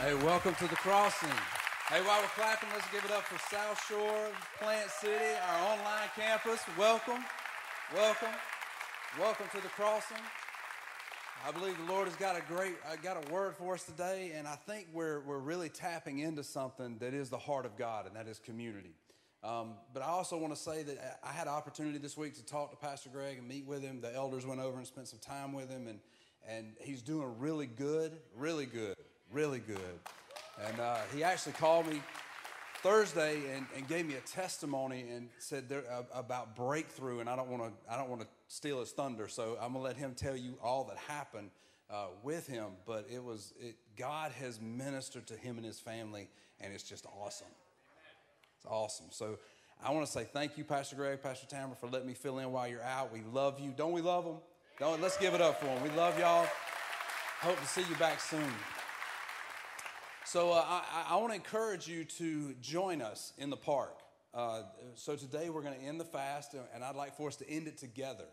Hey, welcome to the crossing. Hey, while we're clapping, let's give it up for South Shore, Plant City, our online campus. Welcome, welcome, welcome to the crossing. I believe the Lord has got a great, uh, got a word for us today, and I think we're, we're really tapping into something that is the heart of God, and that is community. Um, but I also want to say that I had an opportunity this week to talk to Pastor Greg and meet with him. The elders went over and spent some time with him, and, and he's doing really good, really good, really good. And uh, he actually called me Thursday and, and, gave me a testimony and said there, uh, about breakthrough. And I don't want to I don't want to steal his thunder, so I'm gonna let him tell you all that happened uh, with him. But it was it, God has ministered to him and his family, and it's just awesome. It's awesome. So I want to say thank you, Pastor Greg, Pastor Tamara, for letting me fill in while you're out. We love you. Don't we love them? Don't, let's give it up for them. We love y'all. Hope to see you back soon. So uh, I, I want to encourage you to join us in the park. Uh, so today we're going to end the fast, and I'd like for us to end it together.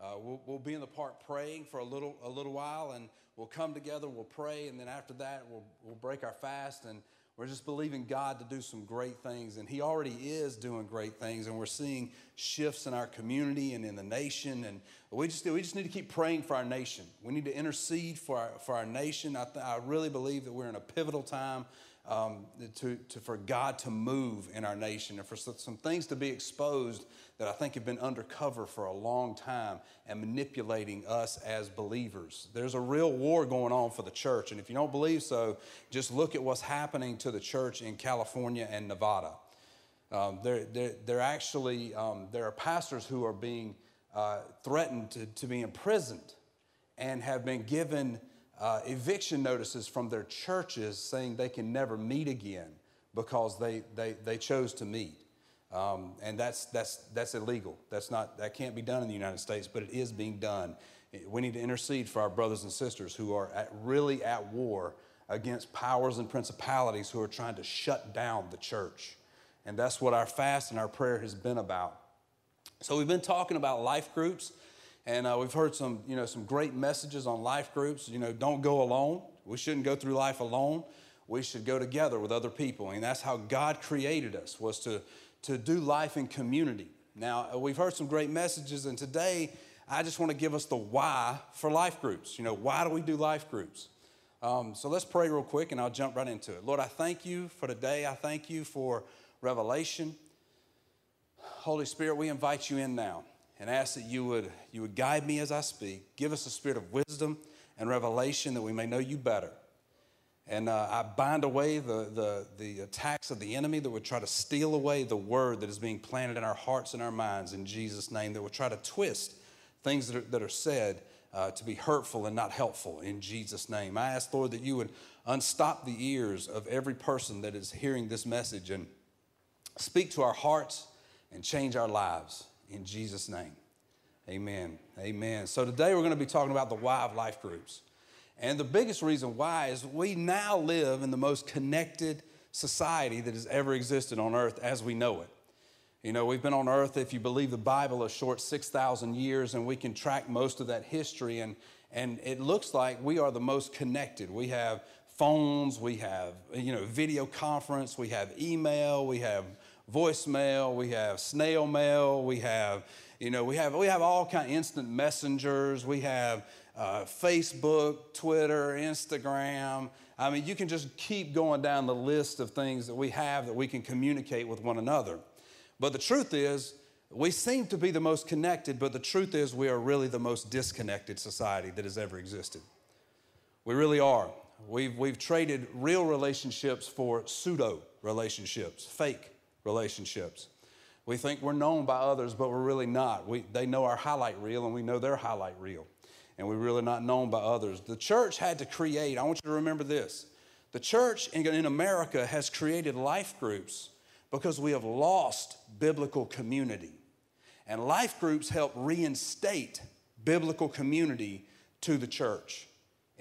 Uh, we'll, we'll, be in the park praying for a little, a little while, and we'll come together, we'll pray, and then after that, we'll, we'll break our fast and we're just believing God to do some great things, and He already is doing great things, and we're seeing shifts in our community and in the nation. And we just, we just need to keep praying for our nation. We need to intercede for our, for our nation. I, th- I really believe that we're in a pivotal time um, to, to, for God to move in our nation and for some things to be exposed that I think have been undercover for a long time and manipulating us as believers. There's a real war going on for the church, and if you don't believe so, just look at what's happening to the church in California and Nevada. Um, they're, they're, they're, actually, um, there are pastors who are being uh, threatened to, to be imprisoned and have been given uh, eviction notices from their churches saying they can never meet again because they, they, they chose to meet. Um, and that's, that's, that's illegal. That's not, that can't be done in the United States, but it is being done. We need to intercede for our brothers and sisters who are at, really at war against powers and principalities who are trying to shut down the church. And that's what our fast and our prayer has been about. So we've been talking about life groups. And uh, we've heard some, you know, some great messages on life groups. You know, don't go alone. We shouldn't go through life alone. We should go together with other people. And that's how God created us, was to, to do life in community. Now, uh, we've heard some great messages, and today I just want to give us the why for life groups. You know, why do we do life groups? Um, so let's pray real quick, and I'll jump right into it. Lord, I thank you for today. I thank you for revelation. Holy Spirit, we invite you in now and ask that you would, you would guide me as I speak. Give us a spirit of wisdom and revelation that we may know you better. And uh, I bind away the, the, the attacks of the enemy that would try to steal away the word that is being planted in our hearts and our minds in Jesus' name, that would try to twist things that are, that are said uh, to be hurtful and not helpful in Jesus' name. I ask, Lord, that you would unstop the ears of every person that is hearing this message and speak to our hearts and change our lives in Jesus' name. Amen. Amen. So today we're going to be talking about the why of life groups. And the biggest reason why is we now live in the most connected society that has ever existed on earth as we know it. You know, we've been on earth, if you believe the Bible, a short 6,000 years, and we can track most of that history. And, and it looks like we are the most connected. We have phones, we have, you know, video conference, we have email, we have voicemail, we have snail mail, we have, you know, we have, we have all kind of instant messengers, we have uh, Facebook, Twitter, Instagram. I mean, you can just keep going down the list of things that we have that we can communicate with one another. But the truth is, we seem to be the most connected, but the truth is, we are really the most disconnected society that has ever existed. We really are. We've, we've traded real relationships for pseudo relationships, fake relationships. We think we're known by others, but we're really not. We, they know our highlight reel and we know their highlight reel, and we're really not known by others. The church had to create, I want you to remember this the church in, in America has created life groups because we have lost biblical community. And life groups help reinstate biblical community to the church.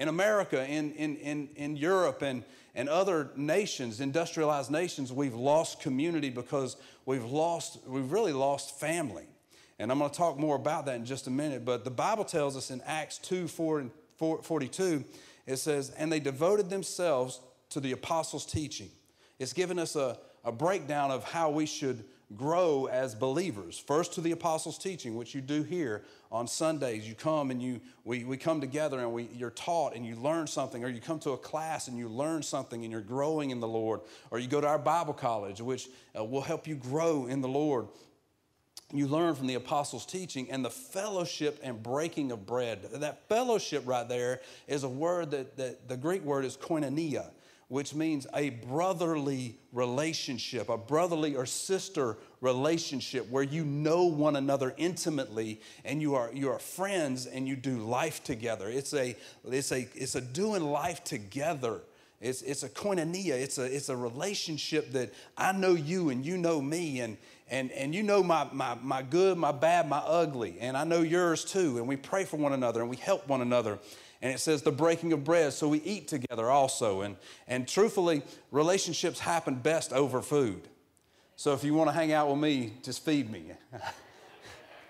In America, in, in, in, in Europe, and, and other nations, industrialized nations, we've lost community because we've lost, we've really lost family. And I'm going to talk more about that in just a minute. But the Bible tells us in Acts 2 4 and 42, it says, And they devoted themselves to the apostles' teaching. It's given us a, a breakdown of how we should grow as believers. First to the apostles' teaching, which you do here on Sundays. You come and you we, we come together and we, you're taught and you learn something, or you come to a class and you learn something and you're growing in the Lord, or you go to our Bible college, which uh, will help you grow in the Lord. You learn from the apostles' teaching and the fellowship and breaking of bread. That fellowship right there is a word that, that the Greek word is koinonia which means a brotherly relationship, a brotherly or sister relationship where you know one another intimately and you are, you are friends and you do life together. It's a, it's a, it's a doing life together. It's, it's a koinonia. It's a, it's a relationship that I know you and you know me and, and, and you know my, my, my good, my bad, my ugly, and I know yours too. And we pray for one another and we help one another and it says the breaking of bread so we eat together also. And, and truthfully relationships happen best over food. So if you want to hang out with me just feed me.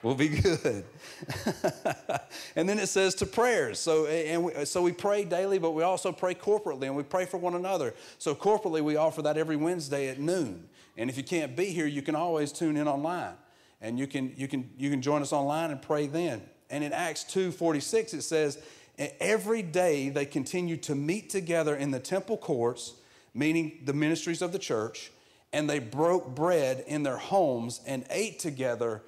We'll be good. And then it says to prayers. So and we, so we pray daily but we also pray corporately and we pray for one another. So corporately we offer that every wednesday at noon. And if you can't be here you can always tune in online. And you can you can you can join us online and pray then. And in acts 2.46 it says and every day they continued to meet together in the temple courts, meaning the ministries of the church, and they broke bread in their homes and ate together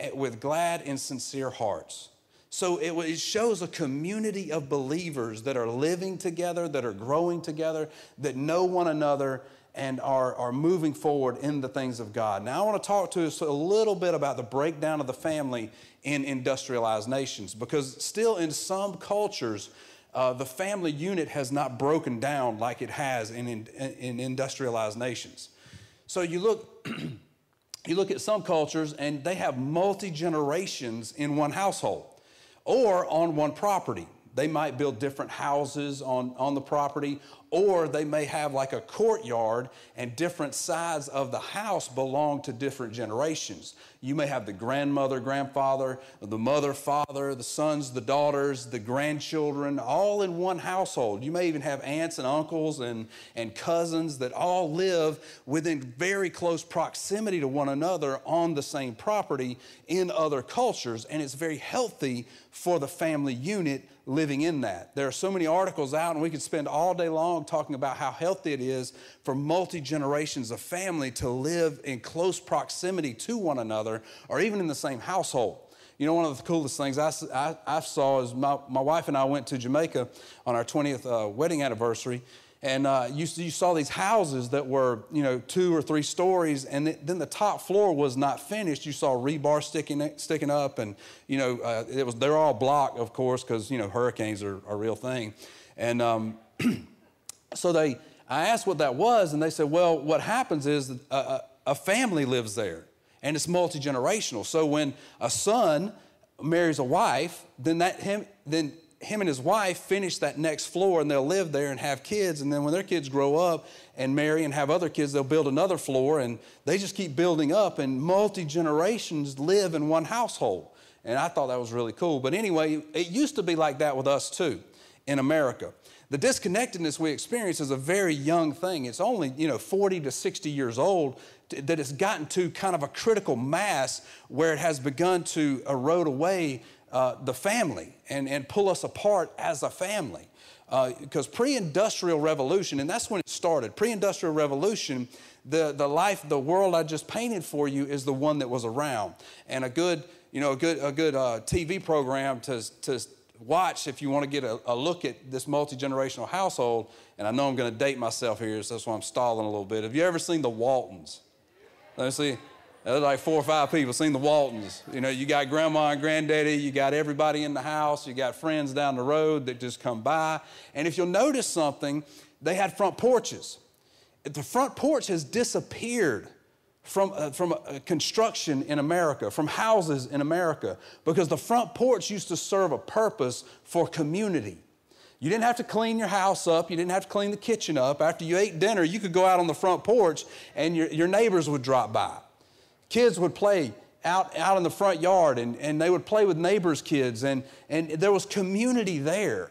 eh, with glad and sincere hearts. So it, shows a community of believers that are living together, that are growing together, that know one another, and are, are moving forward in the things of God. Now, I want to talk to us a little bit about the breakdown of the family in industrialized nations because, still, in some cultures, uh, the family unit has not broken down like it has in, in, in industrialized nations. So, you look. you look at some cultures and they have multi generations in one household or on one property. They might build different houses on, on the property, or they may have like a courtyard and different sides of the house belong to different generations. You may have the grandmother, grandfather, the mother, father, the sons, the daughters, the grandchildren, all in one household. You may even have aunts and uncles and, and cousins that all live within very close proximity to one another on the same property in other cultures, and it's very healthy for the family unit living in that. There are so many articles out, and we could spend all day long talking about how healthy it is for multi generations of family to live in close proximity to one another or even in the same household. You know, one of the coolest things I, I, I saw is my, my wife and I went to Jamaica on our 20th uh, wedding anniversary, and uh, you, you, saw these houses that were, you know, two or three stories, and then the top floor was not finished. You saw rebar sticking sticking up, and you know, uh, it was they're all block, of course, because you know hurricanes are, are, a real thing. And um, so they, I asked what that was, and they said, well, what happens is a, a family lives there, and it's multi generational. So when a son marries a wife, then that him then him and his wife finish that next floor and they'll live there and have kids. And then when their kids grow up and marry and have other kids, they'll build another floor and they just keep building up and multi generations live in one household. And I thought that was really cool. But anyway, it used to be like that with us too in America. The disconnectedness we experience is a very young thing. It's only, you know, 40 to 60 years old that it's gotten to kind of a critical mass where it has begun to erode away uh, the family and, and pull us apart as a family. Because uh, pre industrial revolution, and that's when it started, pre industrial revolution, the, the life, the world I just painted for you is the one that was around. And a good, you know, a good, a good uh, TV program to, to watch if you want to get a, a look at this multi generational household. And I know I'm going to date myself here, so that's why I'm stalling a little bit. Have you ever seen The Waltons? Let me see. There's like four or five people seen the Waltons. You know, you got grandma and granddaddy, you got everybody in the house, you got friends down the road that just come by. And if you'll notice something, they had front porches. The front porch has disappeared from, uh, from uh, construction in America, from houses in America, because the front porch used to serve a purpose for community. You didn't have to clean your house up. You didn't have to clean the kitchen up. After you ate dinner, you could go out on the front porch and your, your neighbors would drop by. Kids would play out, out in the front yard and, and they would play with neighbors' kids, and, and there was community there.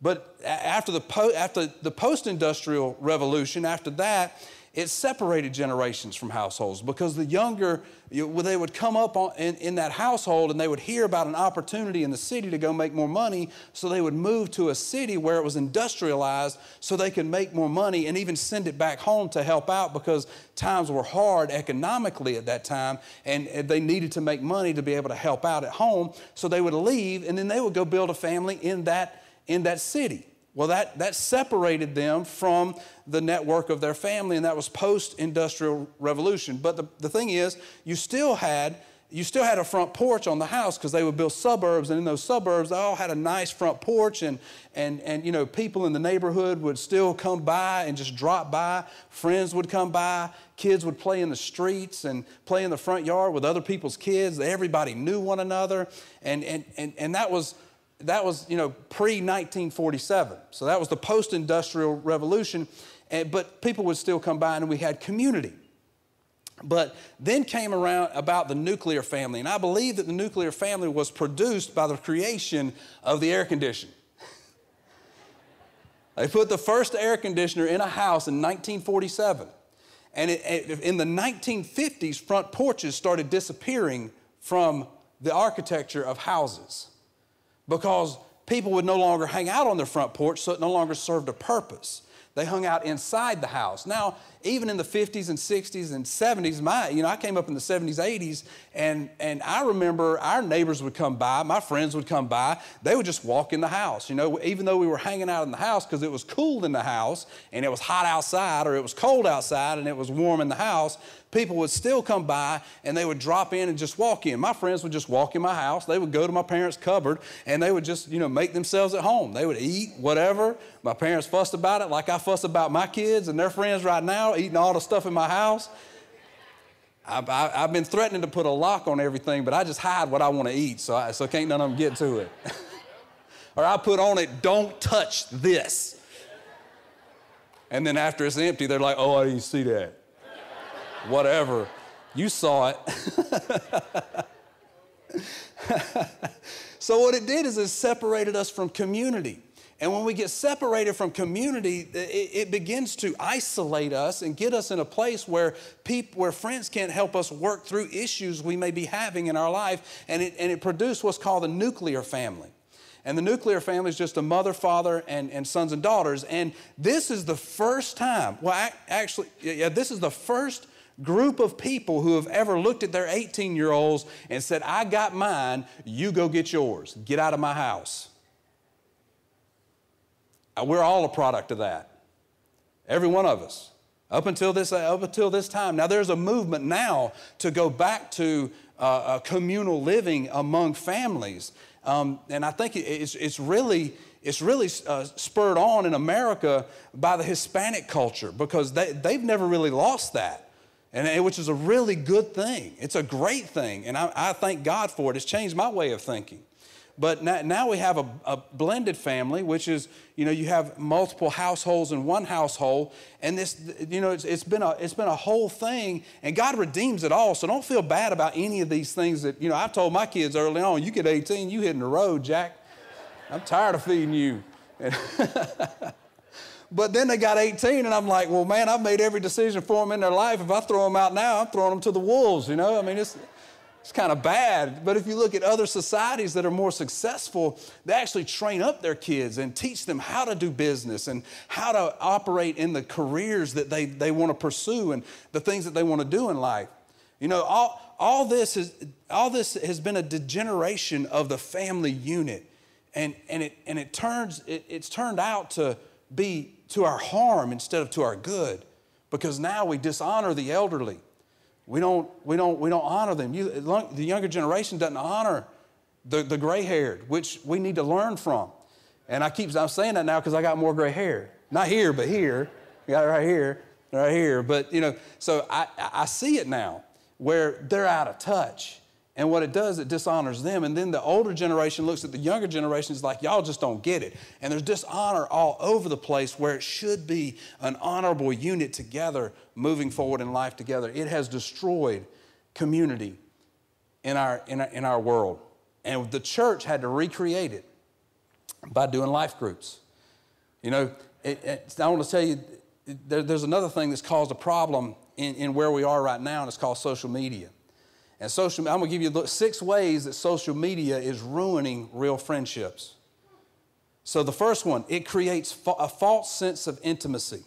But after the, po- after the post industrial revolution, after that, it separated generations from households because the younger, they would come up in, in that household and they would hear about an opportunity in the city to go make more money. So they would move to a city where it was industrialized so they could make more money and even send it back home to help out because times were hard economically at that time and they needed to make money to be able to help out at home. So they would leave and then they would go build a family in that, in that city. Well, that, that separated them from the network of their family, and that was post-industrial revolution. But the, the thing is, you still had you still had a front porch on the house because they would build suburbs, and in those suburbs, they all had a nice front porch, and, and, and you know, people in the neighborhood would still come by and just drop by. Friends would come by. Kids would play in the streets and play in the front yard with other people's kids. Everybody knew one another, and, and, and, and that was that was, you know, pre 1947. So that was the post industrial revolution. And, but people would still come by and we had community. But then came around about the nuclear family. And I believe that the nuclear family was produced by the creation of the air conditioner. they put the first air conditioner in a house in 1947. And it, it, in the 1950s, front porches started disappearing from the architecture of houses because people would no longer hang out on their front porch, so it no longer served a purpose. They hung out inside the house. Now, even in the 50s and 60s and 70s, my, you know, I came up in the 70s, 80s, and, and I remember our neighbors would come by, my friends would come by, they would just walk in the house. You know, even though we were hanging out in the house because it was cool in the house and it was hot outside or it was cold outside and it was warm in the house, people would still come by and they would drop in and just walk in. My friends would just walk in my house. They would go to my parents' cupboard and they would just, you know, make themselves at home. They would eat whatever. My parents fussed about it like I fuss about my kids and their friends right now eating all the stuff in my house. I've, I've been threatening to put a lock on everything, but I just hide what I want to eat, so, I, so can't none of them get to it. or I put on it, don't touch this. And then after it's empty, they're like, oh, I didn't see that whatever. You saw it. so, what it did is it separated us from community. And when we get separated from community, it, it, begins to isolate us and get us in a place where people, where friends can't help us work through issues we may be having in our life. And it, and it produced what's called the nuclear family. And the nuclear family is just a mother, father, and, and sons and daughters. And this is the first time, well, actually, yeah, this is the first group of people who have ever looked at their 18 year olds and said, I got mine, you go get yours. Get out of my house. Uh, we're all a product of that. Every one of us. Up until this, up until this time. Now, there's a movement now to go back to uh, communal living among families. Um, and I think it's, it's really, it's really uh, spurred on in America by the Hispanic culture because they, they've never really lost that and which is a really good thing. It's a great thing, and I, I thank God for it. It's changed my way of thinking. But now, now we have a, a, blended family, which is, you know, you have multiple households in one household, and this, you know, it's, it's been a it's been a whole thing, and God redeems it all. So don't feel bad about any of these things that, you know, I told my kids early on, you get 18, you hitting the road, Jack. I'm tired of feeding you. But then they got 18, and I'm like, well, man, I've made every decision for them in their life. If I throw them out now, I'm throwing them to the wolves, you know? I mean, it's, it's kind of bad. But if you look at other societies that are more successful, they actually train up their kids and teach them how to do business and how to operate in the careers that they, they want to pursue and the things that they want to do in life. You know, all, all, this, is, all this has been a degeneration of the family unit. And, and, it, and it turns, it, it's turned out to be to our harm instead of to our good because now we dishonor the elderly. We don't, we don't, we don't honor them. You, the younger generation doesn't honor the, the gray haired, which we need to learn from. And I keep I'm saying that now because I got more gray hair. Not here, but here. got it right here, right here. But, you know, so I, I see it now where they're out of touch. And what it does, it dishonors them. And then the older generation looks at the younger generation is like, y'all just don't get it. And there's dishonor all over the place where it should be an honorable unit together, moving forward in life together. It has destroyed community in our, in our, in our world. And the church had to recreate it by doing life groups. You know, it, it, I want to tell you, there, there's another thing that's caused a problem in, in where we are right now, and it's called social media. And social, I'm going to give you six ways that social media is ruining real friendships. So, the first one, it creates a false sense of intimacy.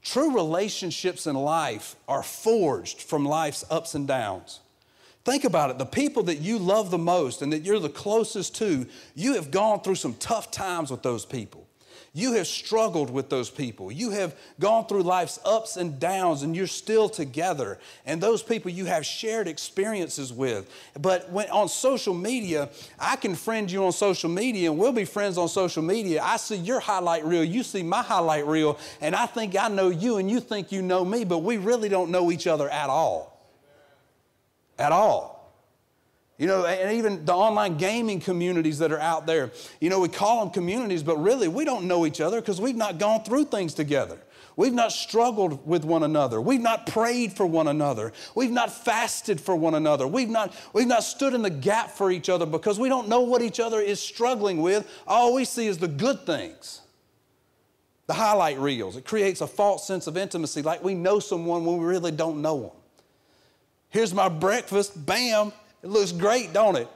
True relationships in life are forged from life's ups and downs. Think about it the people that you love the most and that you're the closest to, you have gone through some tough times with those people. You have struggled with those people. You have gone through life's ups and downs, and you're still together. And those people you have shared experiences with. But when on social media, I can friend you on social media, and we'll be friends on social media. I see your highlight reel, you see my highlight reel, and I think I know you, and you think you know me, but we really don't know each other at all. At all. You know, and even the online gaming communities that are out there. You know, we call them communities, but really we don't know each other because we've not gone through things together. We've not struggled with one another. We've not prayed for one another. We've not fasted for one another. We've not, we've not stood in the gap for each other because we don't know what each other is struggling with. All we see is the good things, the highlight reels. It creates a false sense of intimacy, like we know someone when we really don't know them. Here's my breakfast, bam, it looks great, don't it?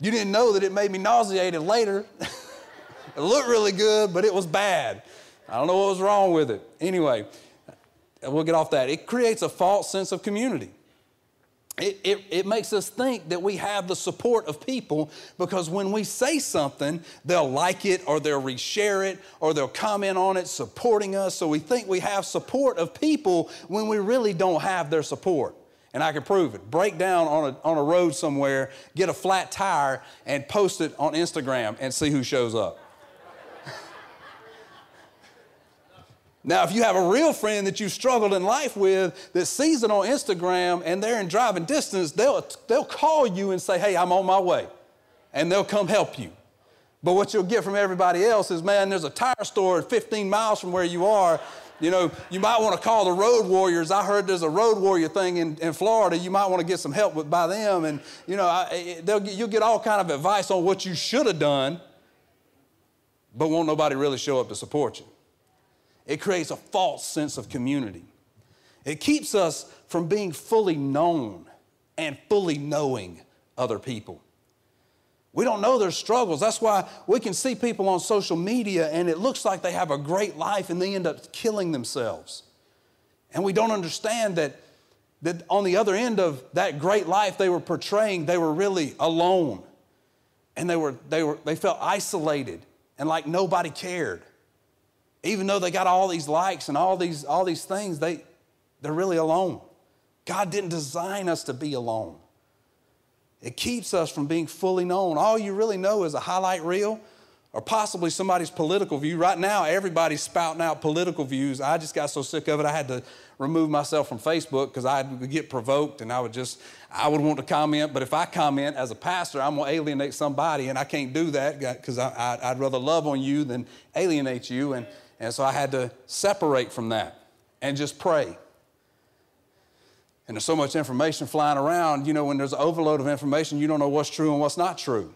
You didn't know that it made me nauseated later. it looked really good, but it was bad. I don't know what was wrong with it. Anyway, we'll get off that. It creates a false sense of community. It, it, it, makes us think that we have the support of people because when we say something, they'll like it or they'll reshare it or they'll comment on it, supporting us. So we think we have support of people when we really don't have their support and I can prove it. Break down on a, on a road somewhere, get a flat tire, and post it on Instagram and see who shows up. now, if you have a real friend that you've struggled in life with that sees it on Instagram and they're in driving distance, they'll, they'll call you and say, Hey, I'm on my way. And they'll come help you. But what you'll get from everybody else is, man, there's a tire store 15 miles from where you are you know, you might want to call the road warriors. I heard there's a road warrior thing in, in Florida. You might want to get some help with, by them. And, you know, I, they'll, you'll get all kind of advice on what you should have done, but won't nobody really show up to support you. It creates a false sense of community. It keeps us from being fully known and fully knowing other people. We don't know their struggles. That's why we can see people on social media and it looks like they have a great life and they end up killing themselves. And we don't understand that, that on the other end of that great life they were portraying, they were really alone. And they, were, they, were, they felt isolated and like nobody cared. Even though they got all these likes and all these, all these things, they, they're really alone. God didn't design us to be alone. It keeps us from being fully known. All you really know is a highlight reel or possibly somebody's political view. Right now, everybody's spouting out political views. I just got so sick of it, I had to remove myself from Facebook because I would get provoked and I would just, I would want to comment. But if I comment as a pastor, I'm going to alienate somebody, and I can't do that because I, would rather love on you than alienate you. And, and so I had to separate from that and just pray. And there's so much information flying around, you know, when there's an overload of information, you don't know what's true and what's not true.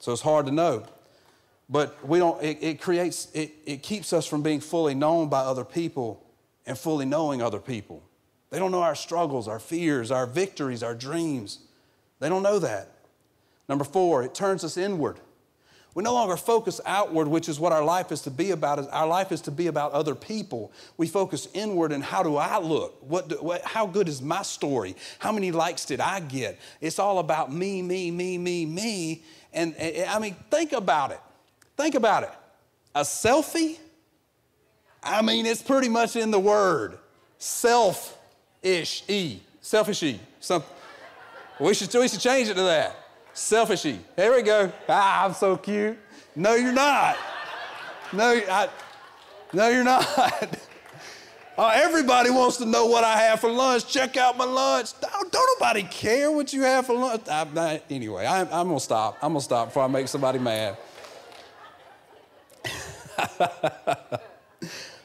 So it's hard to know. But we don't, it, it creates, it, it keeps us from being fully known by other people and fully knowing other people. They don't know our struggles, our fears, our victories, our dreams. They don't know that. Number four, it turns us inward. We no longer focus outward, which is what our life is to be about. Our life is to be about other people. We focus inward and how do I look? What, do, what, how good is my story? How many likes did I get? It's all about me, me, me, me, me. And, and I mean, think about it. Think about it. A selfie? I mean, it's pretty much in the word self ish, E, selfish E. Some, we, should, we should change it to that. Selfishy. There we go. Ah, I'm so cute. No, you're not. No, I, no, you're not. Uh, everybody wants to know what I have for lunch. Check out my lunch. Don't, don't nobody care what you have for lunch. I, anyway, I, I'm gonna stop. I'm gonna stop before I make somebody mad.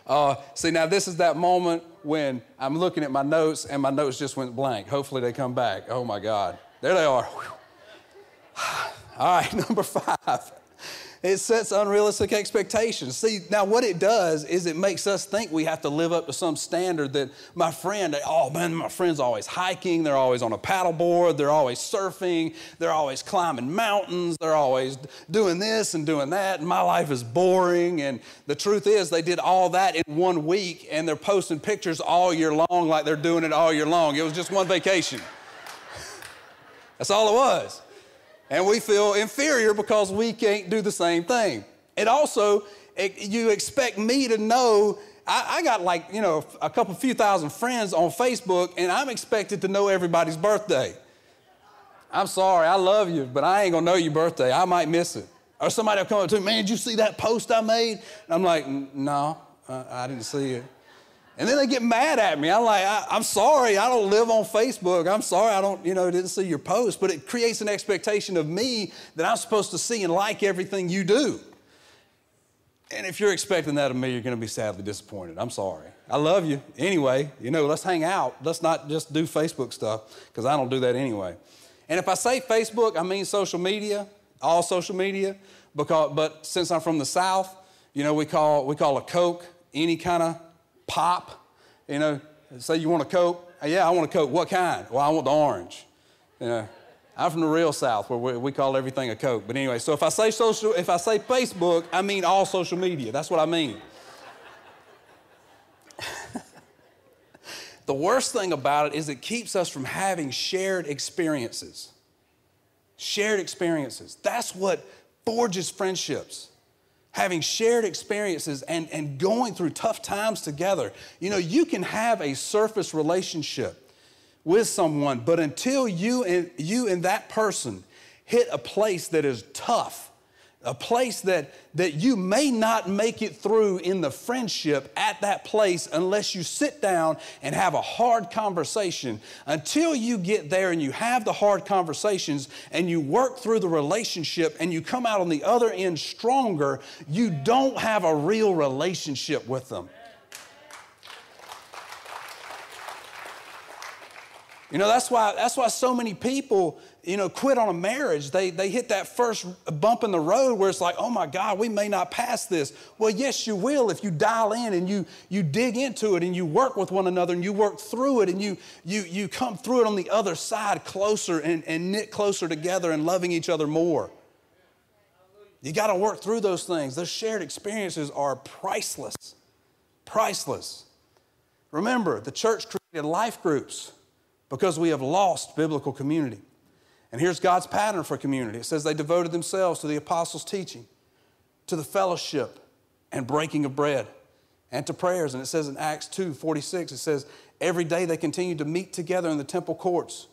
uh, see, now this is that moment when I'm looking at my notes and my notes just went blank. Hopefully they come back. Oh my God. There they are. All right, number five. it sets unrealistic expectations. See, now what it does is it makes us think we have to live up to some standard that my friend, oh man, my friend's always hiking, they're always on a paddleboard, they're always surfing, they're always climbing mountains, they're always doing this and doing that, and my life is boring. And the truth is, they did all that in one week and they're posting pictures all year long like they're doing it all year long. It was just one vacation. That's all it was and we feel inferior because we can't do the same thing. It also, it, you expect me to know. I, I, got like, you know, a couple few thousand friends on Facebook, and I'm expected to know everybody's birthday. I'm sorry, I love you, but I ain't gonna know your birthday. I might miss it. Or somebody will come up to me, man, did you see that post I made? And I'm like, no, uh, I didn't see it. And then they get mad at me. I'm like, I, am sorry, I don't live on Facebook. I'm sorry, I don't, you know, didn't see your post. But it creates an expectation of me that I'm supposed to see and like everything you do. And if you're expecting that of me, you're going to be sadly disappointed. I'm sorry. I love you. Anyway, you know, let's hang out. Let's not just do Facebook stuff because I don't do that anyway. And if I say Facebook, I mean social media, all social media. Because, but since I'm from the South, you know, we call, we call a Coke any kind of pop. You know, say you want a Coke. Yeah, I want a Coke. What kind? Well, I want the orange. You know, I'm from the real South where we, we call everything a Coke. But anyway, so if I say social, if I say Facebook, I mean all social media. That's what I mean. the worst thing about it is it keeps us from having shared experiences. Shared experiences. That's what forges friendships having shared experiences and, and going through tough times together. You know, you can have a surface relationship with someone, but until you and you and that person hit a place that is tough, a place that, that you may not make it through in the friendship at that place unless you sit down and have a hard conversation. Until you get there and you have the hard conversations and you work through the relationship and you come out on the other end stronger, you don't have a real relationship with them. You know, that's why, that's why so many people you know, quit on a marriage, they, they hit that first bump in the road where it's like, oh my God, we may not pass this. Well, yes, you will if you dial in and you, you dig into it and you work with one another and you work through it and you, you, you come through it on the other side closer and, and knit closer together and loving each other more. You got to work through those things. Those shared experiences are priceless. Priceless. Remember, the church created life groups because we have lost biblical community. And here's God's pattern for community it says they devoted themselves to the apostles' teaching, to the fellowship and breaking of bread, and to prayers. And it says in Acts 2 46, it says, Every day they continued to meet together in the temple courts.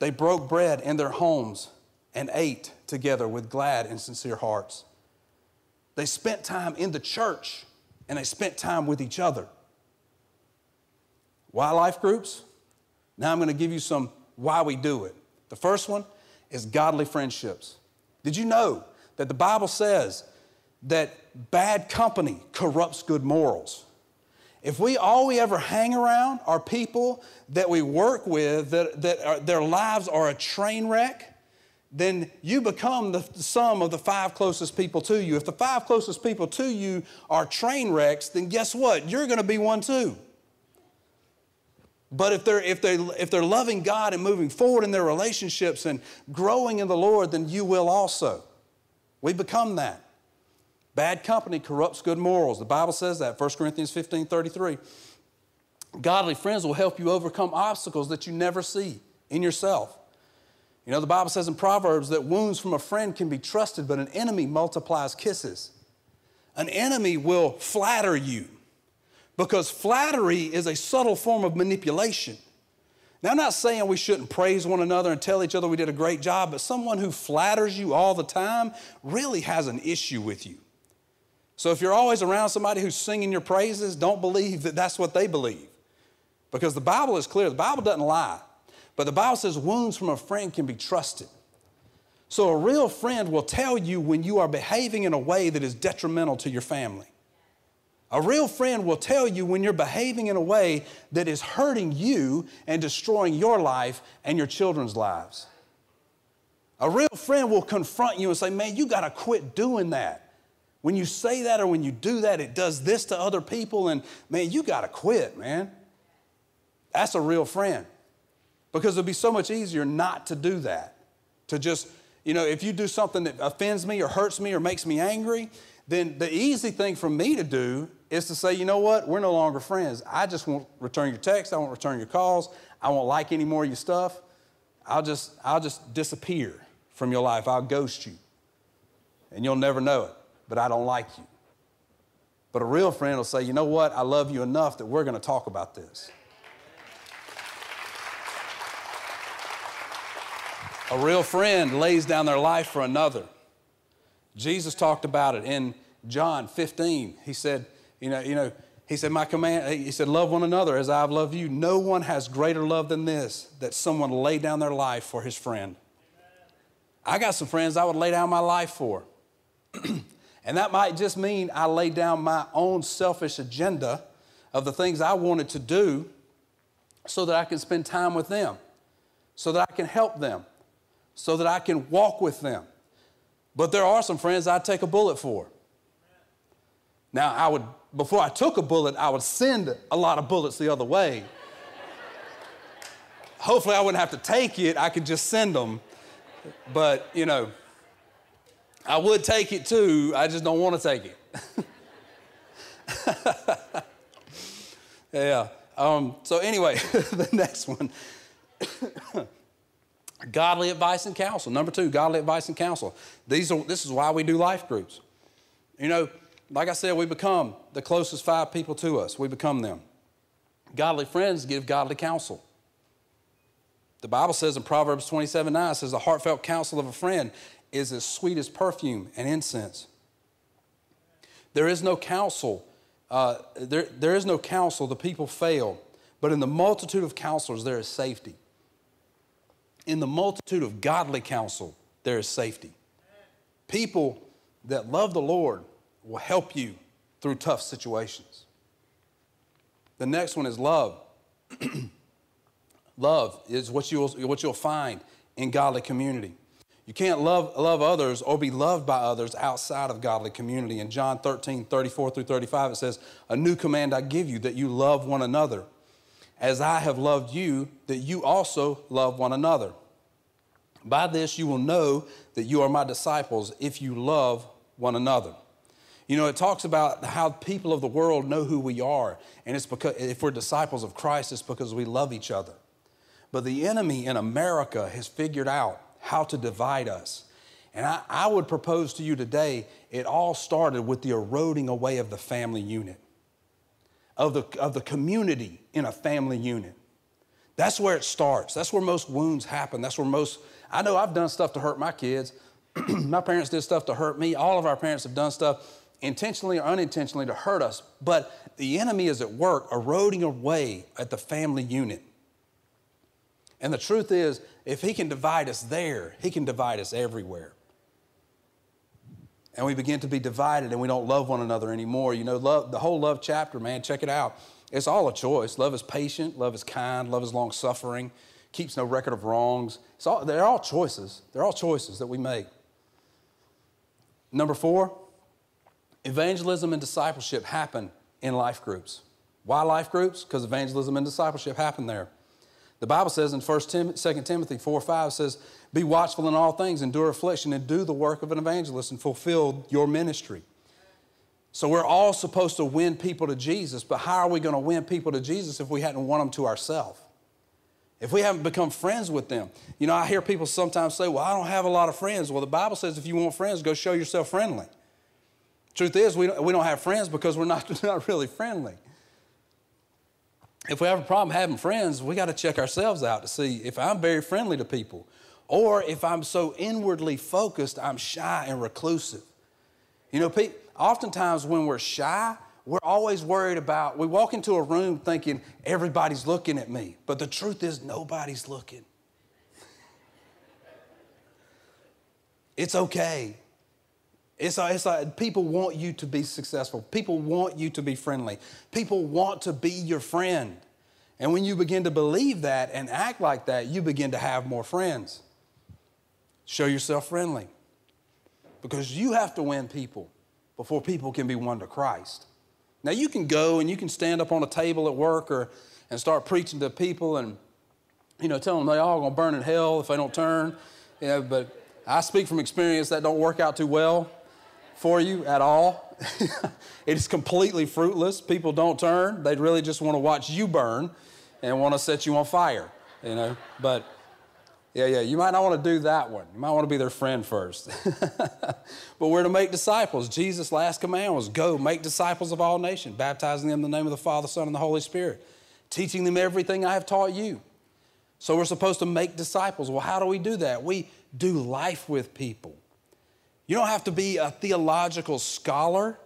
They broke bread in their homes and ate together with glad and sincere hearts. They spent time in the church and they spent time with each other. Why life groups? Now I'm going to give you some why we do it. The first one is godly friendships. Did you know that the Bible says that bad company corrupts good morals? If we all we ever hang around are people that we work with that, that are, their lives are a train wreck, then you become the sum of the five closest people to you. If the five closest people to you are train wrecks, then guess what? You're going to be one too. But if they're, if, they, if they're loving God and moving forward in their relationships and growing in the Lord, then you will also. We become that. Bad company corrupts good morals. The Bible says that, 1 Corinthians 15 33. Godly friends will help you overcome obstacles that you never see in yourself. You know, the Bible says in Proverbs that wounds from a friend can be trusted, but an enemy multiplies kisses. An enemy will flatter you because flattery is a subtle form of manipulation. Now, I'm not saying we shouldn't praise one another and tell each other we did a great job, but someone who flatters you all the time really has an issue with you. So if you're always around somebody who's singing your praises, don't believe that that's what they believe. Because the Bible is clear, the Bible doesn't lie. But the Bible says wounds from a friend can be trusted. So a real friend will tell you when you are behaving in a way that is detrimental to your family. A real friend will tell you when you're behaving in a way that is hurting you and destroying your life and your children's lives. A real friend will confront you and say, Man, you got to quit doing that. When you say that or when you do that, it does this to other people, and man, you got to quit, man. That's a real friend. Because it'll be so much easier not to do that. To just, you know, if you do something that offends me or hurts me or makes me angry, then the easy thing for me to do is to say, you know what, we're no longer friends. I just won't return your text, I won't return your calls, I won't like any more of your stuff. I'll just, I'll just disappear from your life. I'll ghost you. And you'll never know it, but I don't like you. But a real friend will say, you know what, I love you enough that we're going to talk about this. A real friend lays down their life for another. Jesus talked about it in John 15. He said, you know, you know, he said, My command, he said, love one another as I've loved you. No one has greater love than this, that someone lay down their life for his friend. I got some friends I would lay down my life for. and that might just mean I lay down my own selfish agenda of the things I wanted to do so that I can spend time with them, so that I can help them, so that I can walk with them. But there are some friends I'd take a bullet for. Now, I would, before I took a bullet, I would send a lot of bullets the other way. Hopefully, I wouldn't have to take it, I could just send them. But, you know, I would take it too, I just don't want to take it. yeah. Um, so, anyway, the next one. Godly advice and counsel. Number two, godly advice and counsel. These are, this is why we do life groups. You know, like I said, we become the closest five people to us. We become them. Godly friends give godly counsel. The Bible says in Proverbs 27 9, says, The heartfelt counsel of a friend is as sweet as perfume and incense. There is no counsel, uh, there, there is no counsel, the people fail, but in the multitude of counselors there is safety in the multitude of godly counsel, there is safety. People that love the Lord will help you through tough situations. The next one is love. love is what you'll, what you'll find in godly community. You can't love, love others or be loved by others outside of godly community. In John 13, 34 through 35, it says, A new command I give you that you love one another as I have loved you, that you also love one another. By this you will know that you are my disciples if you love one another. You know, it talks about how people of the world know who we are, and it's because if we're disciples of Christ, it's because we love each other. But the enemy in America has figured out how to divide us. And I, I would propose to you today, it all started with the eroding away of the family unit of the, of the community in a family unit. That's where it starts. That's where most wounds happen. That's where most, I know I've done stuff to hurt my kids. my parents did stuff to hurt me. All of our parents have done stuff intentionally or unintentionally to hurt us. But the enemy is at work eroding away at the family unit. And the truth is, if he can divide us there, he can divide us everywhere and we begin to be divided and we don't love one another anymore. You know, love, the whole love chapter, man, check it out. It's all a choice. Love is patient, love is kind, love is long suffering, keeps no record of wrongs. All, they're all choices. They're all choices that we make. Number four, evangelism and discipleship happen in life groups. Why life groups? Because evangelism and discipleship happen there. The Bible says in 1 Tim, 2 Timothy 4 5 says, Be watchful in all things, endure affliction, and do the work of an evangelist and fulfill your ministry. So we're all supposed to win people to Jesus, but how are we going to win people to Jesus if we hadn't won them to ourselves? If we haven't become friends with them. You know, I hear people sometimes say, Well, I don't have a lot of friends. Well, the Bible says if you want friends, go show yourself friendly. Truth is, we don't, we don't have friends because we're not, not really friendly if we have a problem having friends, we got to check ourselves out to see if I'm very friendly to people or if I'm so inwardly focused, I'm shy and reclusive. You know, oftentimes when we're shy, we're always worried about, we walk into a room thinking everybody's looking at me, but the truth is nobody's looking. It's okay. It's, it's like people want you to be successful. People want you to be friendly. People want to be your friend. And when you begin to believe that and act like that, you begin to have more friends. Show yourself friendly. Because you have to win people before people can be won to Christ. Now you can go and you can stand up on a table at work or and start preaching to people and you know tell them they all gonna burn in hell if they don't turn. You know, but I speak from experience that don't work out too well for you at all. it is completely fruitless. People don't turn. They really just want to watch you burn and want to set you on fire, you know. But yeah, yeah, you might not want to do that one. You might want to be their friend first. but we're to make disciples. Jesus' last command was go make disciples of all nations, baptizing them in the name of the Father, Son, and the Holy Spirit, teaching them everything I have taught you. So we're supposed to make disciples. Well, how do we do that? We do life with people. You don't have to be a theological scholar.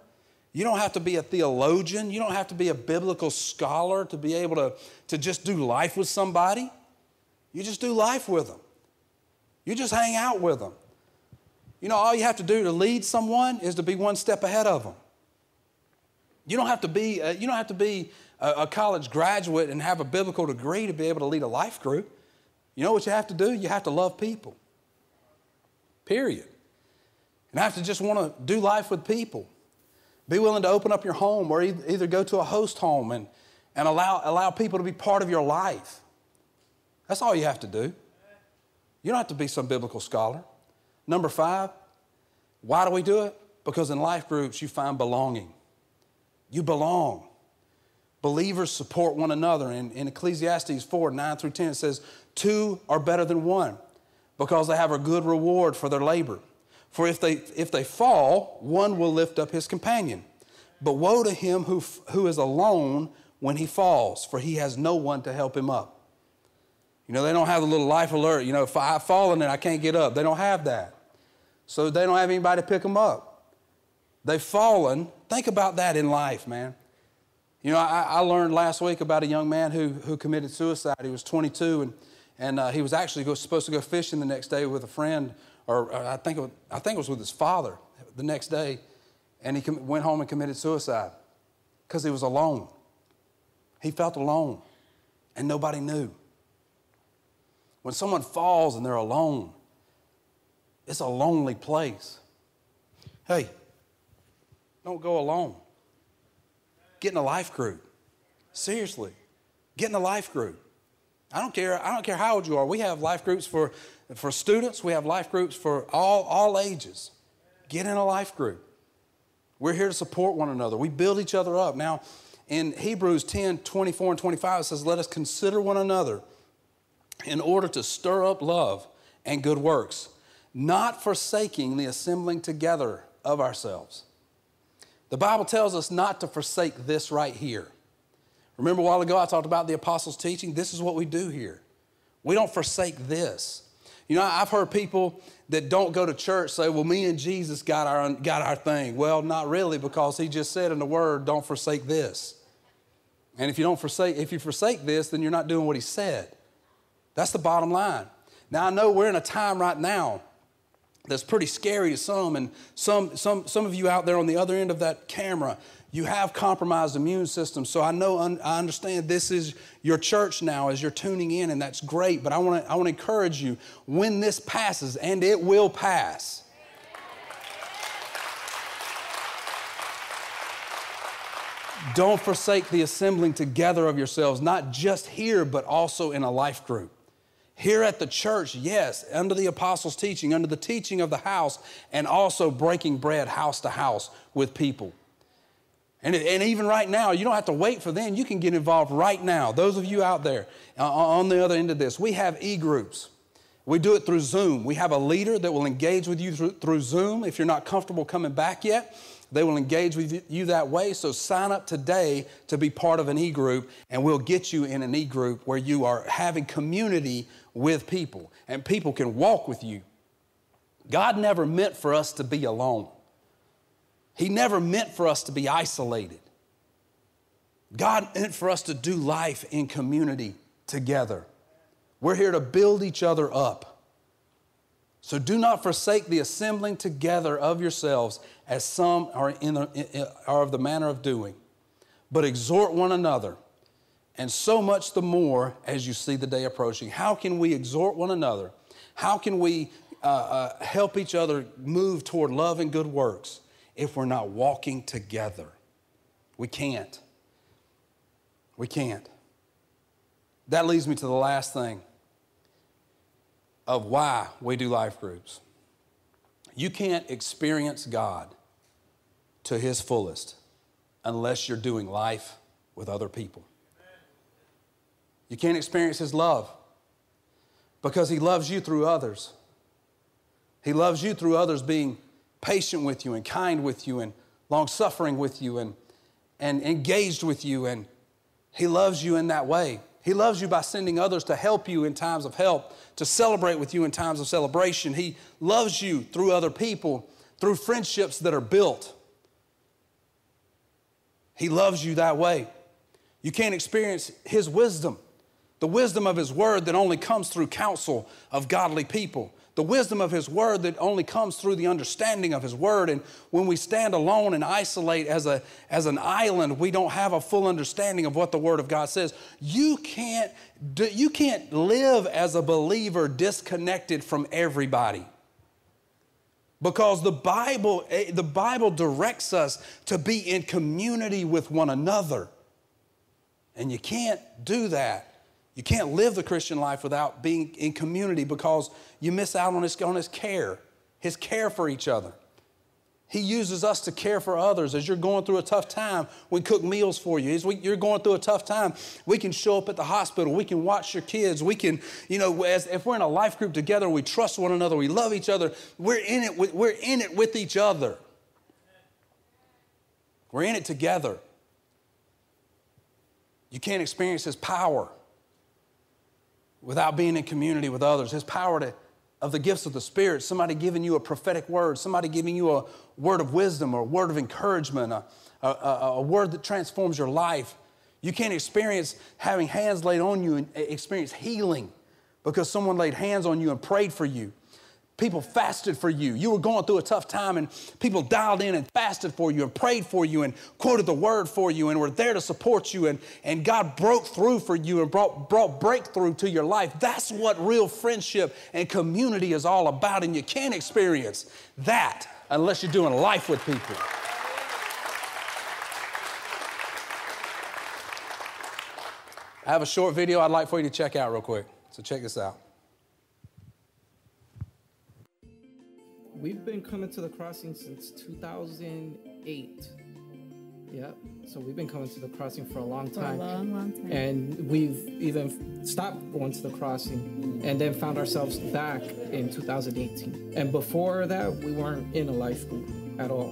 You don't have to be a theologian. You don't have to be a biblical scholar to be able to, to just do life with somebody. You just do life with them. You just hang out with them. You know, all you have to do to lead someone is to be one step ahead of them. You don't have to be, uh, you don't have to be a, a college graduate and have a biblical degree to be able to lead a life group. You know what you have to do? You have to love people. Period. And have to just want to do life with people. Be willing to open up your home or either go to a host home and, and allow, allow people to be part of your life. That's all you have to do. You don't have to be some biblical scholar. Number five, why do we do it? Because in life groups, you find belonging. You belong. Believers support one another. In, in Ecclesiastes 4 9 through 10, it says, Two are better than one because they have a good reward for their labor. For if they, if they fall, one will lift up his companion. But woe to him who, who is alone when he falls, for he has no one to help him up. You know, they don't have the little life alert. You know, if I've fallen and I can't get up, they don't have that. So they don't have anybody to pick them up. They've fallen. Think about that in life, man. You know, I, I learned last week about a young man who, who committed suicide. He was 22 and, and uh, he was actually go, supposed to go fishing the next day with a friend, or, or I, think it was, I think it was with his father the next day. And he went home and committed suicide because he was alone. He felt alone and nobody knew. When someone falls and they're alone, it's a lonely place. Hey, don't go alone. Get in a life group. Seriously, get in a life group. I don't care. I don't care how old you are. We have life groups for, for students. We have life groups for all, all ages. Get in a life group. We're here to support one another. We build each other up. Now, in Hebrews 10 24 and 25, it says, Let us consider one another in order to stir up love and good works, not forsaking the assembling together of ourselves. The Bible tells us not to forsake this right here. Remember a while ago I talked about the apostles' teaching? This is what we do here. We don't forsake this. You know, I've heard people that don't go to church say, well, me and Jesus got our, got our thing. Well, not really, because he just said in the word, don't forsake this. And if you don't forsake, if you forsake this, then you're not doing what he said. That's the bottom line. Now, I know we're in a time right now that's pretty scary to some, and some, some, some of you out there on the other end of that camera, you have compromised immune system. So I know, I understand this is your church now as you're tuning in, and that's great. But I want to I want to encourage you when this passes, and it will pass. Don't forsake the assembling together of yourselves, not just here, but also in a life group. Here at the church, yes, under the apostles' teaching, under the teaching of the house, and also breaking bread house to house with people. And, and even right now, you don't have to wait for them. You can get involved right now. Those of you out there uh, on the other end of this, we have e groups. We do it through Zoom. We have a leader that will engage with you through, through Zoom. If you're not comfortable coming back yet, they will engage with you that way. So sign up today to be part of an e group, and we'll get you in an e group where you are having community with people and people can walk with you. God never meant for us to be alone, He never meant for us to be isolated. God meant for us to do life in community together. We're here to build each other up. So do not forsake the assembling together of yourselves as some are, in the, are of the manner of doing, but exhort one another, and so much the more as you see the day approaching. How can we exhort one another? How can we uh, uh, help each other move toward love and good works if we're not walking together. We can't. We can't. That leads me to the last thing of why we do life groups. You can't experience God to his fullest unless you're doing life with other people. You can't experience his love because he loves you through others. He loves you through others being patient with you and kind with you and long suffering with you and, and engaged with you. And he loves you in that way. He loves you by sending others to help you in times of help, to celebrate with you in times of celebration. He loves you through other people, through friendships that are built. He loves you that way. You can't experience His wisdom, the wisdom of His word that only comes through counsel of godly people the wisdom of His Word that only comes through the understanding of His Word. And when we stand alone and isolate as, a, as an island, we don't have a full understanding of what the Word of God says. You can't, you can't live as a believer disconnected from everybody. Because the Bible, eh, the Bible directs us to be in community with one another. And you can't do that you can't live the Christian life without being in community because you miss out on his, on his care, his care for each other. He uses us to care for others. As you're going through a tough time, we cook meals for you. As we, you're going through a tough time, we can show up at the hospital. We can watch your kids. We can, you know, as, if we're in a life group together, we trust one another, we love each other. We're in it. With, we're in it with each other. We're in it together. You can't experience His power without being in community with others. His power to, of the gifts of the Spirit, somebody giving you a prophetic word, somebody giving you a word of wisdom or a word of encouragement, a, a, a, a word that transforms your life. You can't experience having hands laid on you and experience healing because someone laid hands on you and prayed for you. People fasted for you. You were going through a tough time, and people dialed in and fasted for you and prayed for you and quoted the word for you and were there to support you. And, and God broke through for you and brought, brought breakthrough to your life. That's what real friendship and community is all about. And you can't experience that unless you're doing life with people. I have a short video I'd like for you to check out real quick. So check this out. We've been coming to the crossing since 2008. Yep. So we've been coming to the crossing for a long time. For a long, long time. And we've even stopped going to the crossing and then found ourselves back in 2018. And before that, we weren't in a life group at all.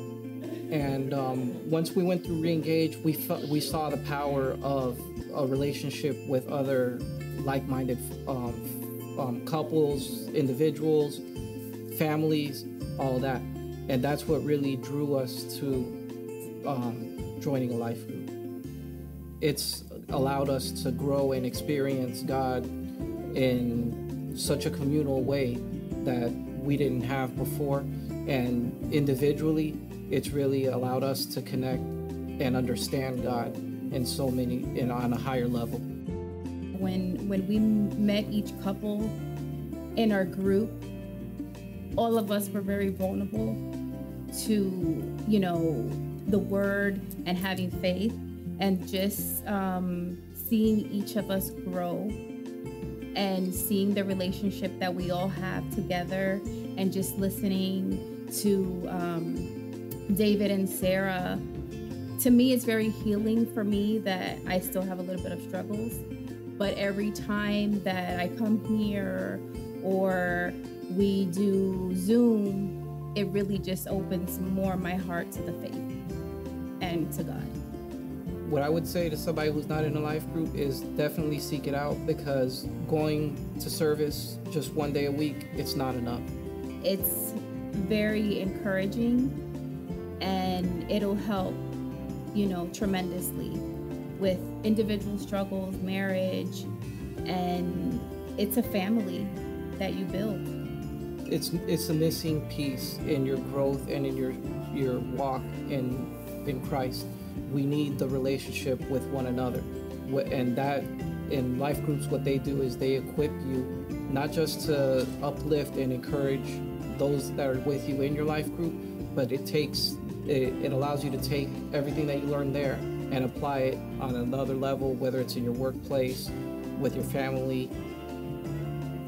And um, once we went through Reengage, we, fe- we saw the power of a relationship with other like minded um, um, couples, individuals, families all that. And that's what really drew us to um, joining a life group. It's allowed us to grow and experience God in such a communal way that we didn't have before. And individually, it's really allowed us to connect and understand God in so many, and on a higher level. When, when we met each couple in our group, all of us were very vulnerable to, you know, the word and having faith and just um, seeing each of us grow and seeing the relationship that we all have together and just listening to um, David and Sarah. To me, it's very healing for me that I still have a little bit of struggles. But every time that I come here or we do Zoom, it really just opens more my heart to the faith and to God. What I would say to somebody who's not in a life group is definitely seek it out because going to service just one day a week, it's not enough. It's very encouraging and it'll help, you know, tremendously with individual struggles, marriage, and it's a family that you build it's it's a missing piece in your growth and in your your walk in in Christ. We need the relationship with one another, and that in life groups, what they do is they equip you not just to uplift and encourage those that are with you in your life group, but it takes it, it allows you to take everything that you learn there and apply it on another level, whether it's in your workplace, with your family,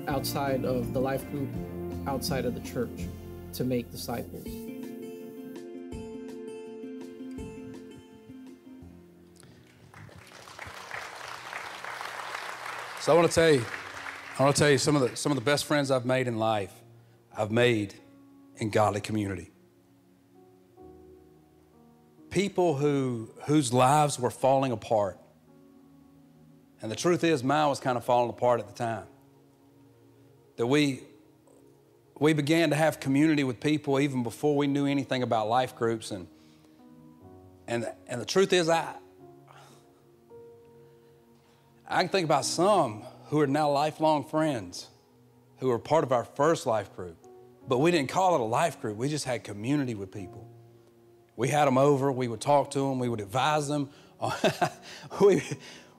outside of the life group, outside of the church, to make disciples. So I want to tell you, I want to tell you some of the some of the best friends I've made in life, I've made in godly community. People who whose lives were falling apart. And the truth is mine was kind of falling apart at the time. That we we began to have community with people even before we knew anything about life groups and and and the truth is I I can think about some who are now lifelong friends who were part of our first life group, but we didn't call it a life group. We just had community with people. We had them over, we would talk to them, we would advise them, we,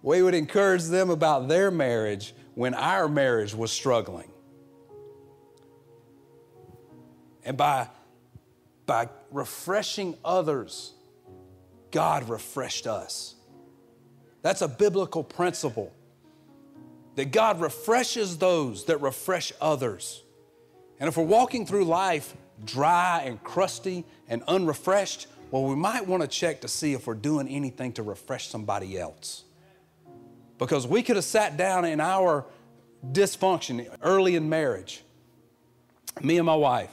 we would encourage them about their marriage when our marriage was struggling. And by, by refreshing others, God refreshed us. That's a biblical principle that God refreshes those that refresh others. And if we're walking through life dry and crusty and unrefreshed, well, we might want to check to see if we're doing anything to refresh somebody else. Because we could have sat down in our dysfunction early in marriage, me and my wife,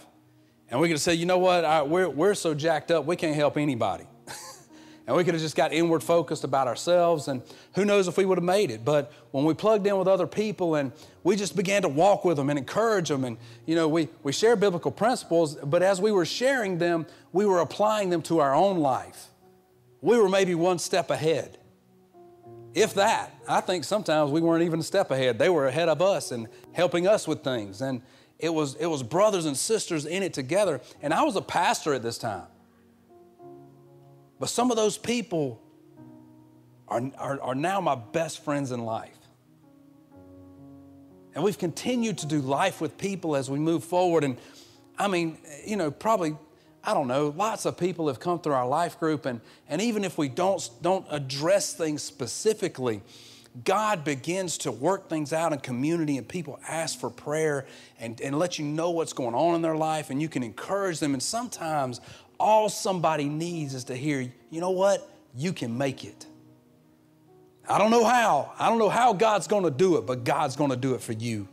and we could have said, you know what, I, we're, we're so jacked up, we can't help anybody. And we could have just got inward focused about ourselves, and who knows if we would have made it. But when we plugged in with other people and we just began to walk with them and encourage them, and you know, we, we share biblical principles, but as we were sharing them, we were applying them to our own life. We were maybe one step ahead. If that, I think sometimes we weren't even a step ahead. They were ahead of us and helping us with things. And it was, it was brothers and sisters in it together. And I was a pastor at this time. But some of those people are, are, are now my best friends in life. And we've continued to do life with people as we move forward. And I mean, you know, probably, I don't know, lots of people have come through our life group. And, and even if we don't, don't address things specifically, God begins to work things out in community, and people ask for prayer and, and let you know what's going on in their life, and you can encourage them. And sometimes all somebody needs is to hear, you know what? You can make it. I don't know how. I don't know how God's going to do it, but God's going to do it for you.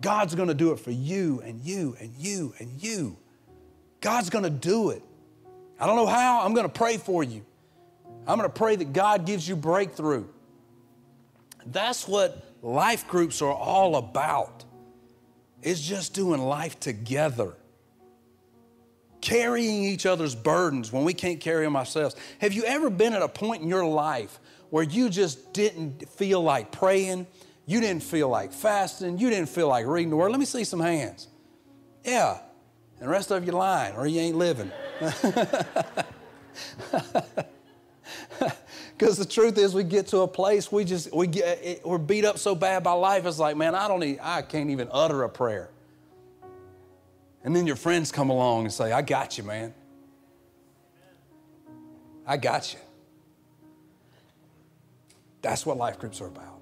God's going to do it for you and you and you and you. God's going to do it. I don't know how. I'm going to pray for you. I'm going to pray that God gives you breakthrough. That's what life groups are all about. It's just doing life together carrying each other's burdens when we can't carry them ourselves. Have you ever been at a point in your life where you just didn't feel like praying? You didn't feel like fasting? You didn't feel like reading the Word? Let me see some hands. Yeah. And the rest of you lying or you ain't living. Because the truth is, we get to a place we just we get we're beat up so bad by life. It's like, man, I don't need, I can't even utter a prayer. And then your friends come along and say, I got you, man. I got you. That's what life groups are about.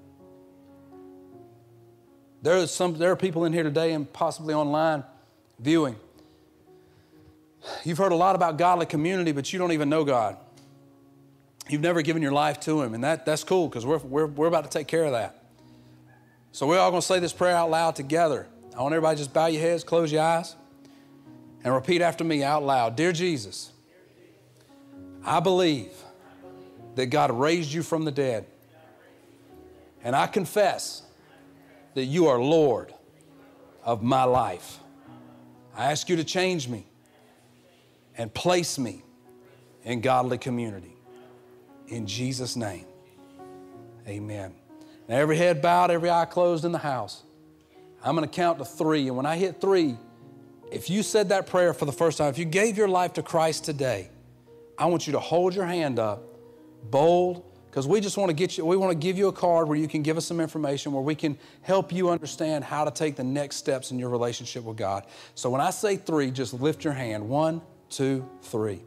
There are, some, there are people in here today and possibly online viewing. You've heard a lot about godly community, but you don't even know God. You've never given your life to Him, and that, that's cool because we're, we're, we're about to take care of that. So we're all going to say this prayer out loud together. I want everybody just bow your heads, close your eyes. And repeat after me out loud Dear Jesus, I believe that God raised you from the dead. And I confess that you are Lord of my life. I ask you to change me and place me in godly community. In Jesus' name, amen. Now, every head bowed, every eye closed in the house. I'm going to count to three. And when I hit three, if you said that prayer for the first time, if you gave your life to Christ today, I want you to hold your hand up, bold, because we just want to get you, we want to give you a card where you can give us some information, where we can help you understand how to take the next steps in your relationship with God. So when I say three, just lift your hand. One, two, three.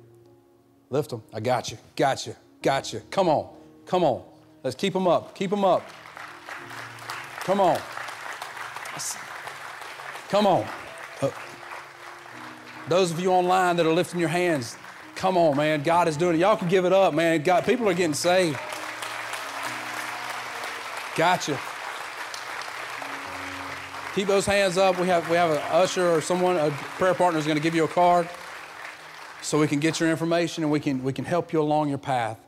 Lift them. I got you. Got you. Got you. Come on. Come on. Let's keep them up. Keep them up. Come on. Come on. Uh, those of you online that are lifting your hands, come on, man. God is doing it. Y'all can give it up, man. God, people are getting saved. Gotcha. Keep those hands up. We have we have an usher or someone, a prayer partner is going to give you a card so we can get your information and we can we can help you along your path.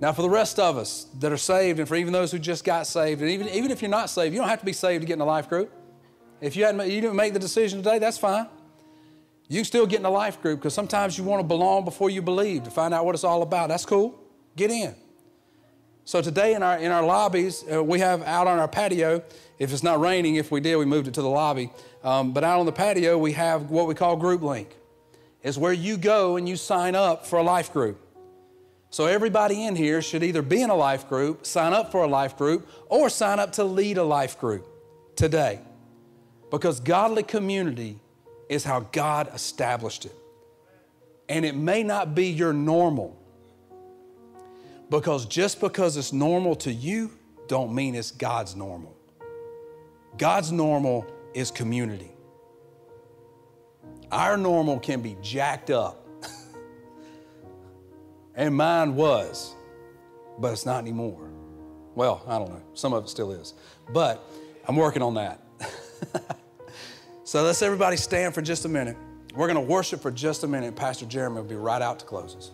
Now, for the rest of us that are saved, and for even those who just got saved, and even, even if you're not saved, you don't have to be saved to get in a life group. If you, hadn't, you didn't make the decision today, that's fine. You can still get in a life group because sometimes you want to belong before you believe to find out what it's all about. That's cool. Get in. So today in our in our lobbies, uh, we have out on our patio. If it's not raining, if we did, we moved it to the lobby. Um, but out on the patio, we have what we call Group Link. It's where you go and you sign up for a life group. So everybody in here should either be in a life group, sign up for a life group, or sign up to lead a life group today. Because godly community is how God established it. And it may not be your normal. Because just because it's normal to you, don't mean it's God's normal. God's normal is community. Our normal can be jacked up. And mine was, but it's not anymore. Well, I don't know. Some of it still is. But I'm working on that. so let's everybody stand for just a minute. We're going to worship for just a minute. Pastor Jeremy will be right out to close us.